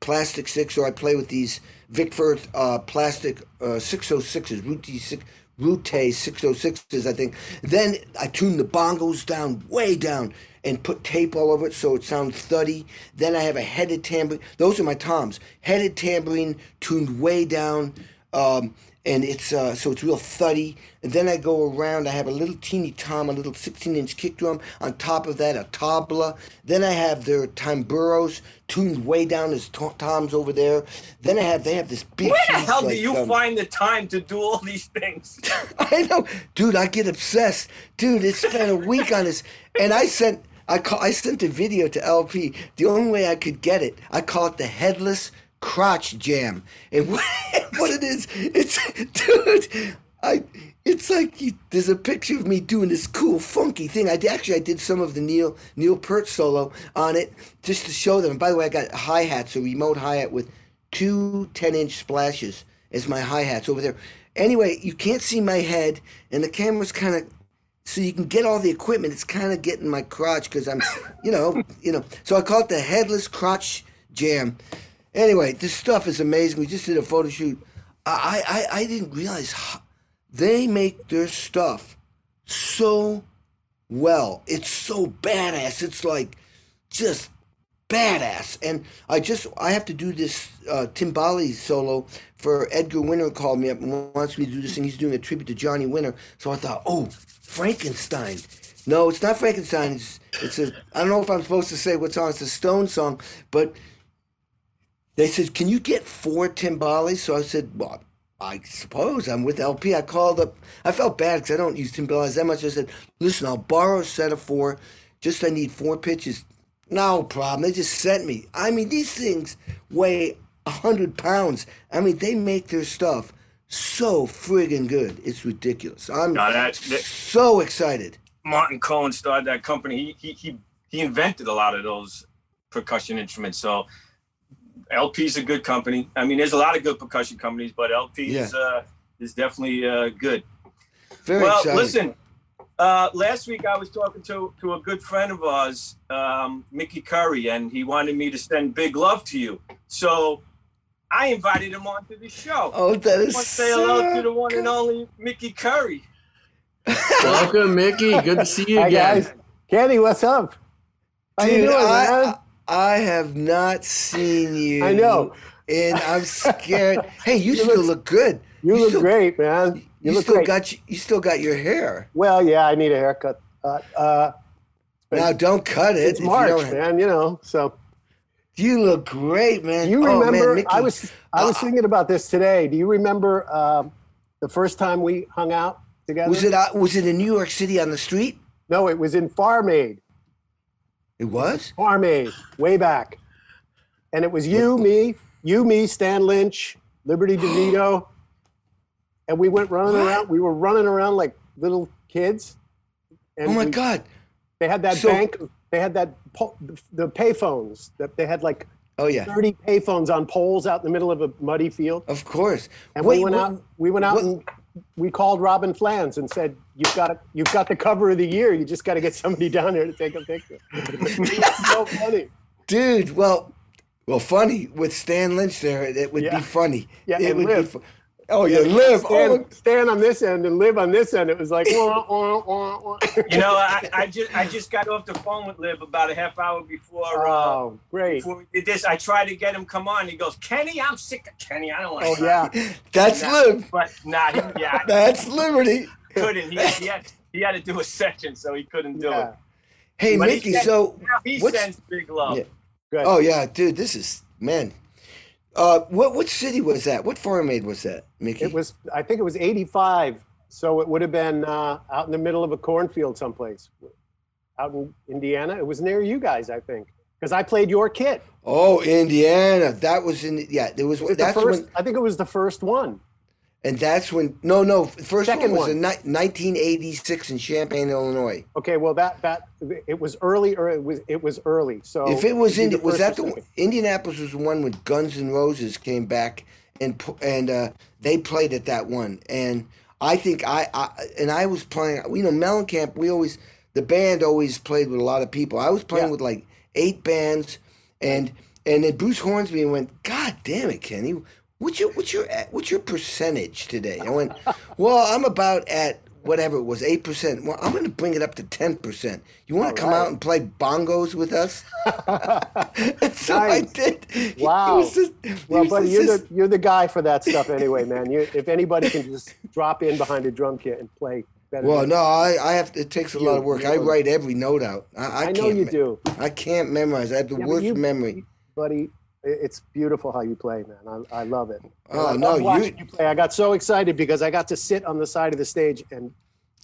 plastic six, or I play with these Vic Firth uh, plastic uh, 606s, Route 6, Route 606s, I think. Then I tune the bongos down, way down, and put tape all over it so it sounds thuddy. Then I have a headed tambourine. Those are my toms. Headed tambourine tuned way down. Um, and it's uh, so it's real thuddy. And then I go around. I have a little teeny tom, a little 16-inch kick drum. On top of that, a tabla. Then I have their tamburos tuned way down as to- toms over there. Then I have they have this big. Where the huge, hell do like, you um, find the time to do all these things? I know, dude. I get obsessed, dude. It spent a week on this, and I sent. I call. I sent a video to LP. The only way I could get it, I call it the headless crotch jam. And what, it is, it's dude. I. It's like you, there's a picture of me doing this cool, funky thing. I actually I did some of the Neil Neil Peart solo on it just to show them. And by the way, I got hi hats, a remote hi hat with two 10 inch splashes as my hi hats over there. Anyway, you can't see my head, and the camera's kind of so you can get all the equipment. It's kind of getting my crotch because I'm, you know, you know. So I call it the headless crotch jam. Anyway, this stuff is amazing. We just did a photo shoot. I I, I didn't realize how, they make their stuff so well. It's so badass. It's like just badass. And I just I have to do this uh, timbale solo for Edgar Winter called me up and wants me to do this thing. He's doing a tribute to Johnny Winter. So I thought, oh, Frankenstein. No, it's not Frankenstein. It's it's a I don't know if I'm supposed to say what song. It's a Stone song, but they said, "Can you get four timbales?" So I said, "Well, I suppose I'm with LP." I called up. I felt bad because I don't use timbales that much. I said, "Listen, I'll borrow a set of four. Just I need four pitches." No problem. They just sent me. I mean, these things weigh a hundred pounds. I mean, they make their stuff so friggin' good. It's ridiculous. I'm No, that- that- so excited. Martin Cohen started that company. He, he he he invented a lot of those percussion instruments. So LP's a good company. I mean, there's a lot of good percussion companies, but LP is uh, is definitely uh, good. Very well, excited. listen. Uh, last week I was talking to to a good friend of ours, um, Mickey Curry, and he wanted me to send big love to you. So I invited him onto the show. Oh, that is I is want to say hello so to the one and only Mickey Curry. Welcome, Mickey. Good to see you Hi again. guys, Kenny, what's up? How you doing, I, man? I have not seen you. I know. And I'm scared. hey, you, You still look- look good. You, look still, great, man. You, You, look still great. got you still got your hair. well, yeah, I need a haircut. Uh, uh, Now don't cut it. it's if you March, man. You know, so You look great, man. you Oh, man, remember? Mickey. I was I was uh, thinking about this today. Do you remember um, the first time we hung out together? Was it uh, was it in New York City on the street? No, it was in Farm Aid. It was. Aid, way back, and it was you, me, you, me, Stan Lynch, Liberty DeVito, and we went running What? around. We were running around like little kids. And oh my we- God. They had that So- bank. They had that po- the payphones. That they had like Oh yeah. thirty payphones on poles out in the middle of a muddy field. Of course. And we went what- out. We went out what- and we called Robyn Flans and said, "You've got it. You've got the cover of the year. You just got to get somebody down there to take a picture." It's so funny. Dude, well, well, funny with Stan Lynch there. It would Yeah. be funny. Yeah, it and would Liv. be. Fu- Oh, you live. Stand, Oh, stand on this end and live on this end. It was like, wah, wah, wah, wah. You know, I, I just I just got off the phone with Lib about a half hour before. Uh, Oh, great. Before we did this, I tried to get him come on. He goes, Kenny, I'm sick of Kenny. I don't want. Oh, to yeah. That's nah, Lib. But nah, he, yeah, That's Liberty. couldn't. He, he had he had to do a section, so he couldn't do Yeah. it. Hey, But he Mickey. sent- So, now he what's- sends big love. Yeah. Good. oh yeah, dude, this is man. Uh, what what city was that? What farm aid was that, Mickey? It was, I think it was 85. So it would have been uh, out in the middle of a cornfield someplace out in Indiana. It was near you guys, I think, because I played your kit. Oh, Indiana. That was in. Yeah, there was. Was it the first, when. I think it was the first one. And that's when. No, no. First Second one was one. in ni- 1986 in Champaign, Illinois. Okay, well that that it was early or it was it was early. So if it was in, was that the second. Indianapolis was the one when Guns N' Roses came back and and uh, they played at that one, and I think I, I and I was playing. You know, Mellencamp. We always the band always played with a lot of people. I was playing Yeah. with like eight bands, and and then Bruce Hornsby went, God damn it, Kenny. What's your what's your what's your percentage today? I went, well, I'm about at whatever it was, eight percent. Well, I'm going to bring it up to ten percent. You want to come out and play bongos with us? And so I Nice. did. He Wow. just- Well, buddy, just- you're the you're the guy for that stuff anyway, man. You, if anybody can just drop in behind a drum kit and play better. well, no, I, I have. It takes a lot of work. I write every note out. I, I, I can't. know you do, I can't memorize. I have the Yeah, worst you- memory. buddy. It- It's beautiful how you play, man. I, I love it. Oh, I no, you- you play. I got so excited because I got to sit on the side of the stage and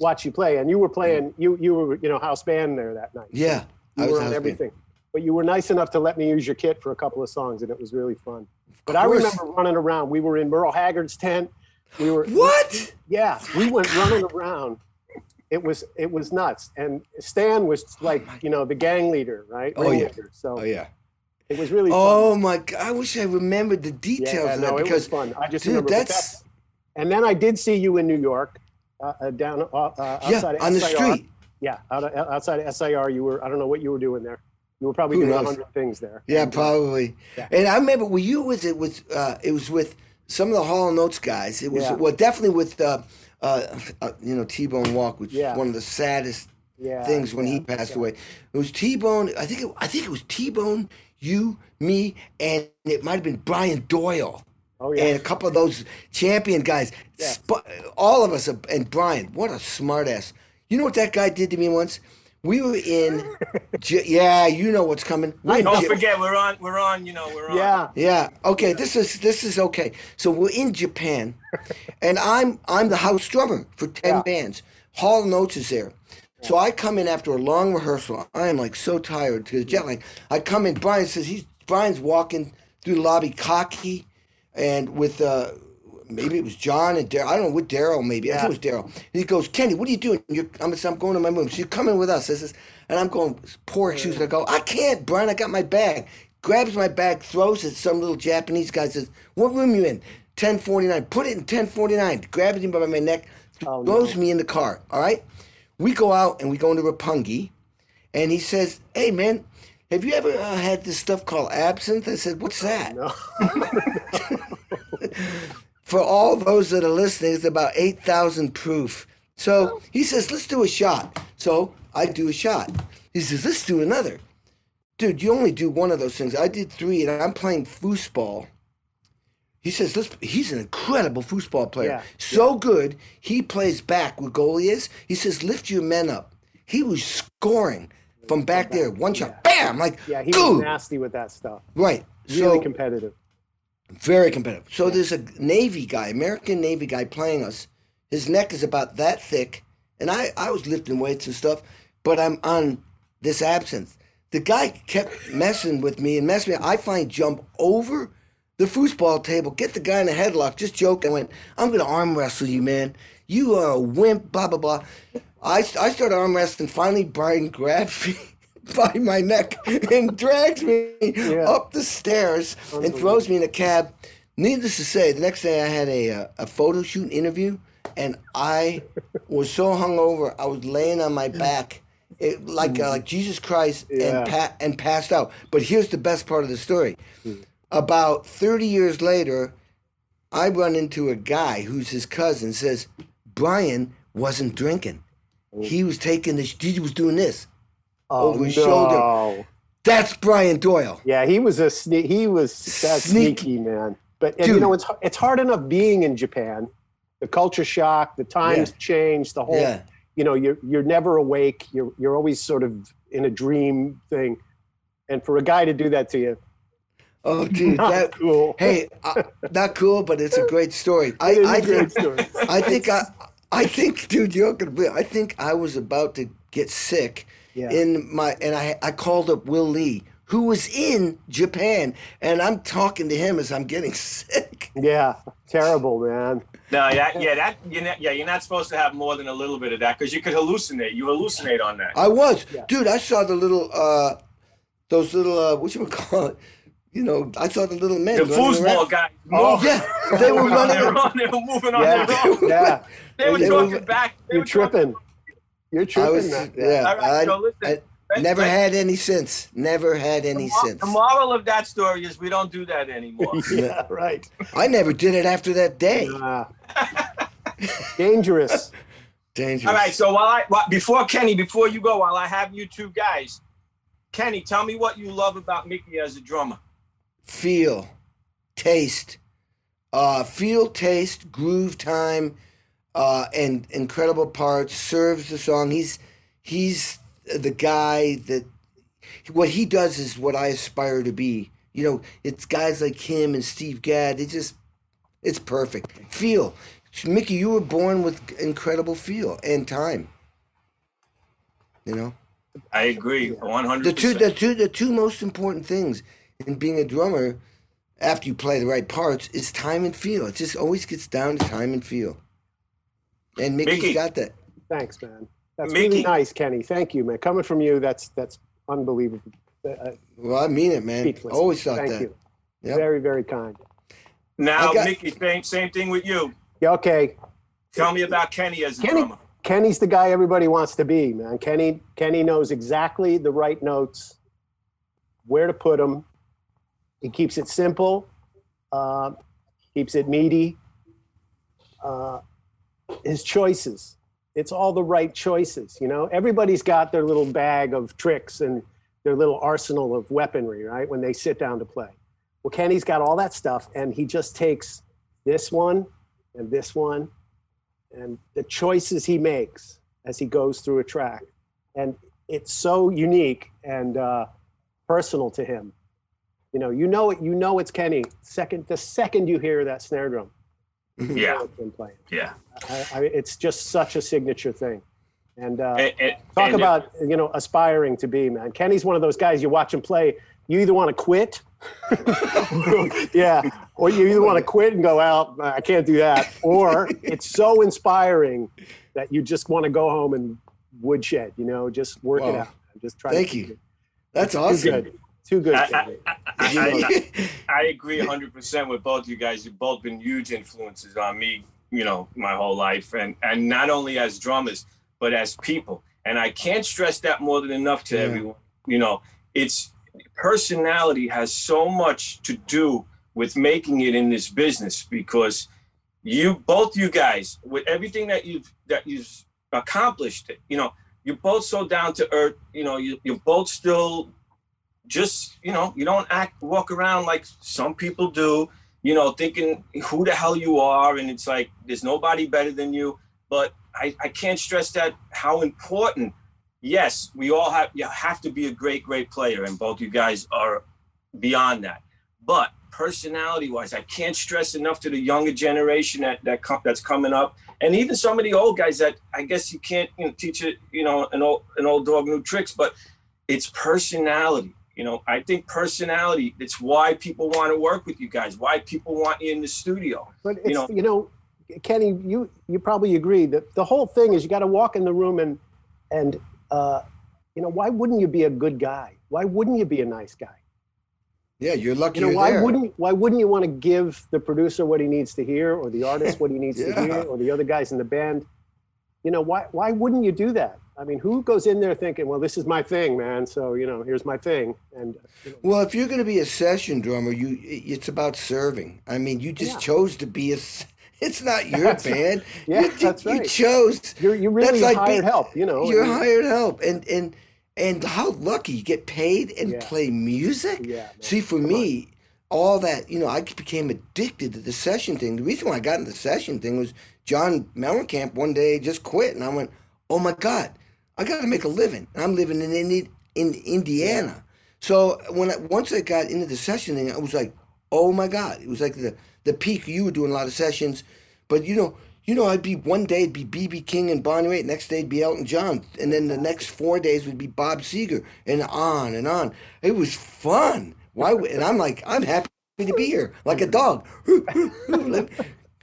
watch you play. And you were playing. Mm. You you were you know house band there that night. Yeah, You I was were on house band. everything. But you were nice enough to let me use your kit for a couple of songs, and it was really fun. But I remember running around. We were in Merle Haggard's tent. We were What? Yeah, oh we went running around. It was it was nuts. And Stan was like oh you know the gang leader, right? Oh, yeah. So Oh yeah. It was really fun. Oh my god! I wish I remembered the details yeah, of no, that it because was fun. I just dude, remember. that's that- and then I did see you in New York, uh, uh, down uh, uh, yeah outside of on the street. Yeah, out of, outside of SIR, you were. I don't know what you were doing there. You were probably Who doing a hundred things there. Yeah, And, uh, probably. yeah. And I remember were you with it with uh, it was with some of the Hall and Oates guys. It was Yeah. well definitely with uh, uh, uh, you know T Bone Wolk, which Yeah. is one of the saddest Yeah, things when he passed yeah. away. It was T Bone. I think it, I think it was T Bone, you, me, and it might have been Brian Doyle. Oh yeah. And a couple of those champion guys, Yeah. Sp- all of us, and Brian, what a smartass! You know what that guy did to me once? We were in, yeah, you know what's coming. We're Don't J- forget, we're on. We're on. You know, we're on. yeah. yeah. Okay. This is this is okay. So we're in Japan, and I'm I'm the house drummer for ten Yeah. bands. Hall 'n Oates is there. So I come in after a long rehearsal. I am like so tired because jet lag. I come in. Brian says he's Brian's walking through the lobby cocky, and with uh maybe it was John and Daryl. I don't know with Daryl maybe. I think it was Daryl. He goes, Kenny, what are you doing? You're, I'm, I'm going to my room. So you're coming with us. This is, and I'm going poor excuse. I go, I can't, Brian. I got my bag. Grabs my bag, throws it. Some little Japanese guy says, "What room you in?" 1049. Put it in 1049. Grabs me by my neck, Oh, throws no. me in the car. All right. We go out and we go into Roppongi, and he says, "Hey man, have you ever uh, had this stuff called absinthe?" I said, "What's that?" No. For all those that are listening, it's about 8,000 proof. So he says, let's do a shot. So I do a shot. He says, let's do another. Dude, you only do one of those things. I did three, and I'm playing foosball. He says, let's, he's an incredible football player. Yeah. So good, he plays back where goalie is. He says, lift your men up. He was scoring from back there. One shot, bam! Like, Yeah, he was nasty with that stuff. Right. Really so, competitive. very competitive. So there's a Navy guy, American Navy guy playing us. His neck is about that thick, and I, I was lifting weights and stuff, but I'm on this absinthe. The guy kept messing with me and messing me. I finally jump over the foosball table, get the guy in a headlock, just joke. I went, I'm going to arm wrestle you, man. You are a wimp, blah, blah, blah. I, I started arm wrestling. Finally, Brian grabs me by my neck and drags me up the stairs and throws me in a cab. Needless to say, the next day I had a, uh, a photo shoot interview, and I was so hungover, I was laying on my back. It, like uh, like Jesus Christ Yeah. and pa- and passed out. But here's the best part of the story. About 30 years later, I run into a guy who's his cousin says Brian wasn't drinking. He was taking this. He was doing this Oh, over his no. shoulder. That's Brian Doyle. Yeah, he was a sne- he was that Sneaky. sneaky man. But and you know it's it's hard enough being in Japan. The culture shock, the times change, the whole Yeah. you know, you're you're never awake. You're you're always sort of in a dream thing. And for a guy to do that to you, Oh, dude, Not that cool. Hey, uh, not cool, but it's a great story. I, It is a I great think, story. I think, I, I think, dude, you're gonna be. I think I was about to get sick Yeah. in my, and I, I called up Will Lee, who was in Japan, and I'm talking to him as I'm getting sick. yeah, terrible, man. No, yeah, yeah, that you're not, yeah, you're not supposed to have more than a little bit of that because you could hallucinate. You hallucinate on that. I was, dude. I saw the little, uh those little, uh what you would call it? You know, I saw the little men. the running foosball guys. Oh, yeah, they were Moving on running. their own. They were moving on Yeah, their own. yeah. They were They were- talking back. They You're were talking- tripping. You're I tripping. was, man. yeah. All right, I, so listen, I let's- never let's- had any sense. Never had any The, since. the moral of that story is we don't do that anymore. yeah, right. I never did it after that day. Ah. dangerous. Dangerous. All right, so while I while, before Kenny, before you go, while I have you two guys, Kenny, tell me what you love about Mickey as a drummer. Feel, taste, uh, feel, taste, groove time, uh, and incredible parts. Serves the song. He's he's the guy that what he does is what I aspire to be. You know, it's guys like him and Steve Gadd. It just it's perfect. Feel, Mickey, you were born with incredible feel and time. You know. I agree, one the hundred two the two the two most important things in being a drummer after you play the right parts is time and feel. It just always gets down to time and feel. And Mickey's Mickey. got that. Thanks, man. That's Mickey. really nice, Kenny. Thank you, man. Coming from you, that's that's unbelievable. Uh, Well, I mean it, man. speechless. Always thought Thank that. you. Yep. Very, very kind. Now, got- Mickey, same same thing with you. Yeah, okay. Tell me about Kenny as a Kenny, drummer. Kenny's the guy everybody wants to be, man. Kenny, Kenny knows exactly the right notes, where to put them. He keeps it simple, uh, keeps it meaty. Uh, his choices, it's all the right choices. You know, everybody's got their little bag of tricks and their little arsenal of weaponry, right? When they sit down to play. Well, Kenny's got all that stuff, and he just takes this one and this one and the choices he makes as he goes through a track. And it's so unique and uh, personal to him. You know, you know it. You know it's Kenny. Second, the second you hear that snare drum, Yeah, it's playing. yeah. I, I, it's just such a signature thing. And uh, And- and- talk and- about you know aspiring to be man. Kenny's one of those guys you watch him play. You either want to quit, yeah, or you either want to quit and go out. I can't do that, or it's so inspiring that you just want to go home and woodshed. You know, just work it Wow. out. Just try. Thank to, you. That's Too awesome. Too good. I, I, I, I, I agree 100% with both you guys. You've both been huge influences on me, you know, my whole life. And, and not only as drummers, but as people. And I can't stress that more than enough to Yeah. everyone. You know, it's personality has so much to do with making it in this business because you both you guys with everything that you've that you've accomplished you know you're both so down to earth you know you, you're both still just you know you don't act walk around like some people do you know thinking who the hell you are and it's like there's nobody better than you. But i, I can't stress that how important yes we all have you have to be a great great player and both you guys are beyond that. But personality wise i can't stress enough to the younger generation that, that com- that's coming up and even some of the old guys that i guess you can't you know, teach it you know an old an old dog new tricks but it's personality you know i think personality it's why people want to work with you guys why people want you in the studio But it's you know you know, Kenny, you you probably agree that the whole thing is you got to walk in the room and and uh, you know why wouldn't you be a good guy? Why wouldn't you be a nice guy? Yeah, you're lucky You know you're why there. wouldn't why wouldn't you want to give the producer what he needs to hear, or the artist what he needs to hear, or the other guys in the band? You know why why wouldn't you do that? I mean, who goes in there thinking, "Well, this is my thing, man. So you know, here's my thing." And uh, you know, Well, if you're going to be a session drummer, you it's about serving. I mean, you just Yeah. chose to be a. It's not your That's right. band. Yeah, you, that's you right. chose. you're you really That's like hired being- help. You know, You're and- hired help, and and and how lucky you get paid and Yeah. play music. Yeah, man. See, for me, all that you know, I became addicted to the session thing. The reason why I got into the session thing was John Mellencamp one day just quit, and I went, "Oh my God, I got to make a living." And I'm living in Indi- in Indiana, so when I, once I got into the session thing, I was like, "Oh my God!" It was like the the peak. You were doing a lot of sessions, but you know. You know, I'd be one day it'd be BB King and Bonnie Raitt, next day it'd be Elton John, and then the next four days would be Bob Seger, and on and on. It was fun. Why? And I'm like, I'm happy to be here, like a dog. Like,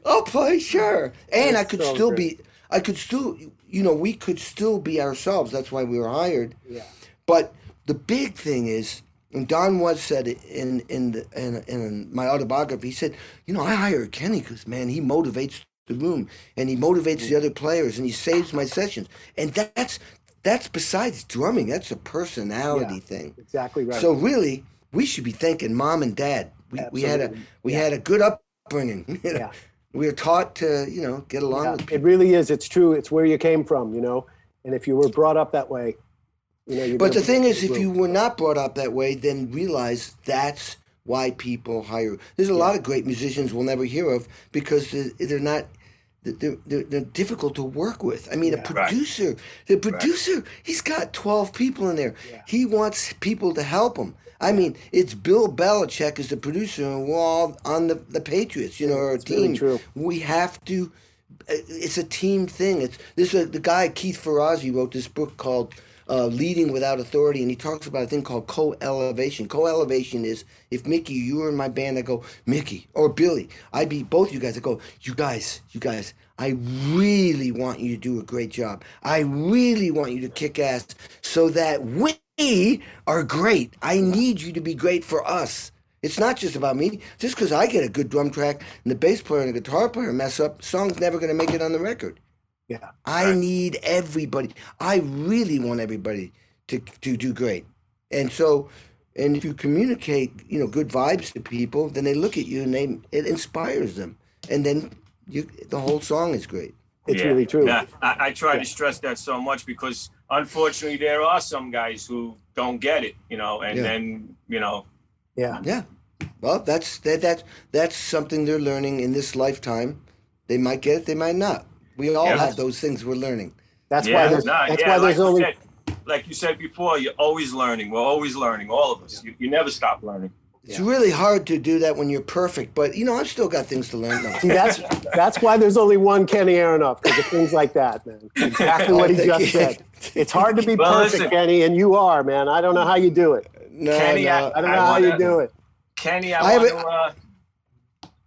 I'll play, sure. And I could so still good. be, I could still, you know, we could still be ourselves. That's why we were hired. Yeah. But the big thing is, and Don Was said in in the, in, in my autobiography. He said, you know, I hired Kenny because man, he motivates the room and he motivates the other players and he saves my sessions. And that's that's besides drumming. That's a personality Yeah. thing. exactly right. So really, we should be thanking mom and dad. We, we had a we Yeah. had a good upbringing. Yeah. We were taught to you know get along Yeah, with it really is. It's true. It's where you came from, you know. And if you were brought up that way, you know. You're But the thing be is, if you were not brought up that way, then realize that's why people hire. There's a lot of great musicians we'll never hear of because they're, they're not. They're, they're, they're difficult to work with. I mean, a Yeah. producer, the producer, he's got 12 people in there. Yeah. He wants people to help him. I mean, it's Bill Belichick as the producer, and we're all on the, the Patriots, you know, a It's really team. true. We have to. uh, It's a team thing. It's this. Uh, the guy Keith Ferrazzi wrote this book called uh, "Leading Without Authority," and he talks about a thing called co-elevation. Co-elevation is if Mickey, you were in my band, I go Mickey or Billy. I'd be both you guys. I go, you guys, you guys. I really want you to do a great job. I really want you to kick ass so that we are great. I need you to be great for us. It's not just about me. Just because I get a good drum track and the bass player and the guitar player mess up, song's never going to make it on the record. Yeah. I need everybody. I really want everybody to to do great. And so, and if you communicate, you know, good vibes to people, then they look at you and they it inspires them, and then you the whole song is great. It's Yeah. really true. Yeah, I, I try Yeah. to stress that so much because unfortunately there are some guys who don't get it, you know, and Yeah. then you know, Yeah. Yeah. Well, that's that that that's something they're learning in this lifetime. They might get it, they might not. We all Yeah. have those things we're learning. That's yeah, why there's. nah, that's yeah, why like there's you only. said, like you said before, you're always learning. We're always learning, all of us. You, you never stop learning. It's really hard to do that when you're perfect, but you know, I've still got things to learn. though. See, that's that's why there's only one Kenny Aronoff because of things like that, man. Exactly what he just you. said. It's hard to be Well, perfect, listen. Kenny, and you are, man. I don't know how you do it. No, Kenny, no. I don't I know how you wanna- do it. Kenny, I I, have want to. Uh,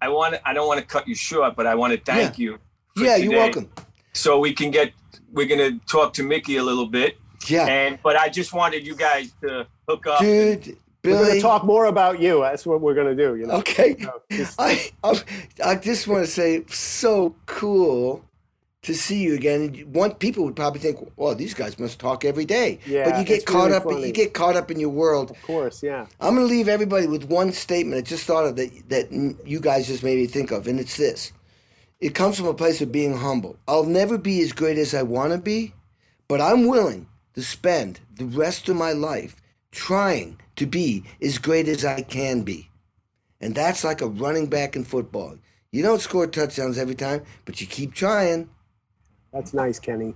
I want. I don't want to cut you short, but I want to thank you. for yeah, you're welcome. So we can get. We're gonna talk to Mickey a little bit, Yeah, and but I just wanted you guys to hook up. dude, We're going to talk more about you. That's what we're going to do. You know. Okay, So, just- I, I I just want to say, so cool to see you again. And One people would probably think, well, these guys must talk every day. Yeah, but you get caught really up. funny. You get caught up in your world. of course, yeah. I'm going to leave everybody with one statement I just thought of that that you guys just made me think of, and it's this. It comes from a place of being humble. I'll never be as great as I want to be, but I'm willing to spend the rest of my life trying to be as great as I can be. And that's like a running back in football. You don't score touchdowns every time, but you keep trying. That's nice, Kenny.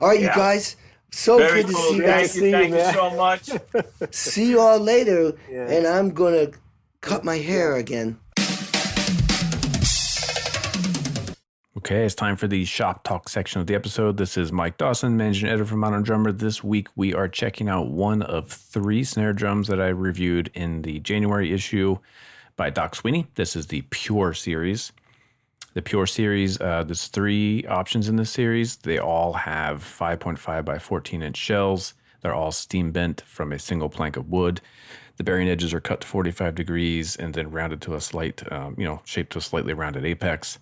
All right, you guys. So Very good to cool. see you Great Thank guys. you. see you, Thank you so much. See you all later. Yeah. And I'm going to cut my hair again. Okay, it's time for the shop talk section of the episode. This is Mike Dawson, managing editor for Modern Drummer. This week we are checking out one of three snare drums that I reviewed in the January issue by Doc Sweeney. This is the Pure series. The Pure series, uh, there's three options in this series. They all have 5.5 by 14 inch shells. They're all steam bent from a single plank of wood. The bearing edges are cut to 45 degrees and then rounded to a slight, um, you know, shaped to a slightly rounded apex.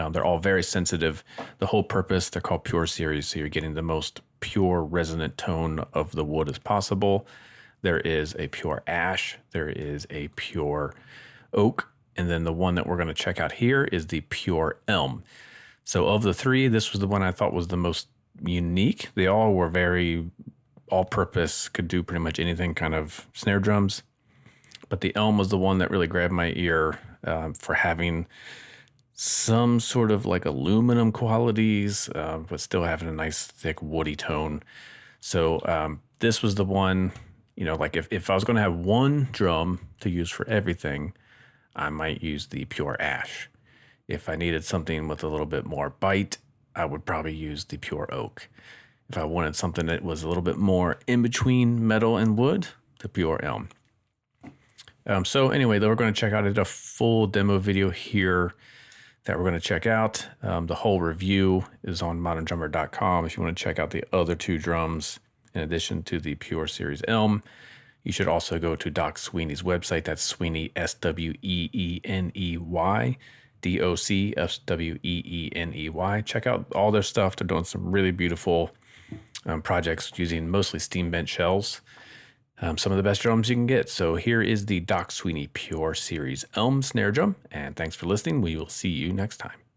Um, they're all very sensitive. The whole purpose, they're called Pure Series, so you're getting the most pure resonant tone of the wood as possible. There is a pure ash, there is a pure oak, and then the one that we're going to check out here is the pure elm. So, of the three, this was the one I thought was the most unique. They all were very all purpose, could do pretty much anything kind of snare drums. But the elm was the one that really grabbed my ear um, for having some sort of like aluminum qualities, uh, but still having a nice thick woody tone. So um, this was the one, you know, like if, if I was going to have one drum to use for everything, I might use the pure ash. If I needed something with a little bit more bite, I would probably use the pure oak. If I wanted something that was a little bit more in between metal and wood, the pure elm. Um, so anyway, though, we're going to check out a full demo video here that we're going to check out. Um, the whole review is on moderndrummer.com. If you want to check out the other two drums, in addition to the Pure Series Elm, you should also go to Doc Sweeney's website. That's Sweeney, S W E E N E Y, D O C S W E E N E Y. Check out all their stuff. They're doing some really beautiful um, projects using mostly steam bent shells. Um, some of the best drums you can get. So here is the Doc Sweeney Pure Series Elm snare drum. And thanks for listening. We will see you next time.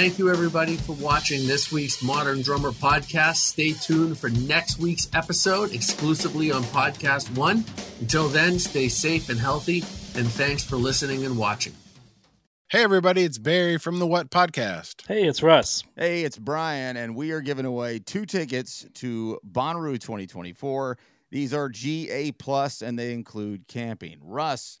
Thank you, everybody, for watching this week's Modern Drummer podcast. Stay tuned for next week's episode exclusively on Podcast One. Until then, stay safe and healthy, and thanks for listening and watching. Hey, everybody, it's Barry from the What Podcast. Hey, it's Russ. Hey, it's Brian, and we are giving away two tickets to Bonnaroo 2024. These are GA Plus, and they include camping. Russ,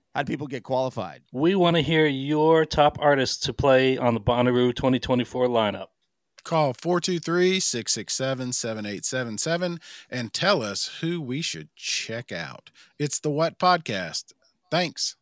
how do people get qualified? We want to hear your top artists to play on the Bonnaroo 2024 lineup. Call 423 667 7877 and tell us who we should check out. It's the What Podcast. Thanks.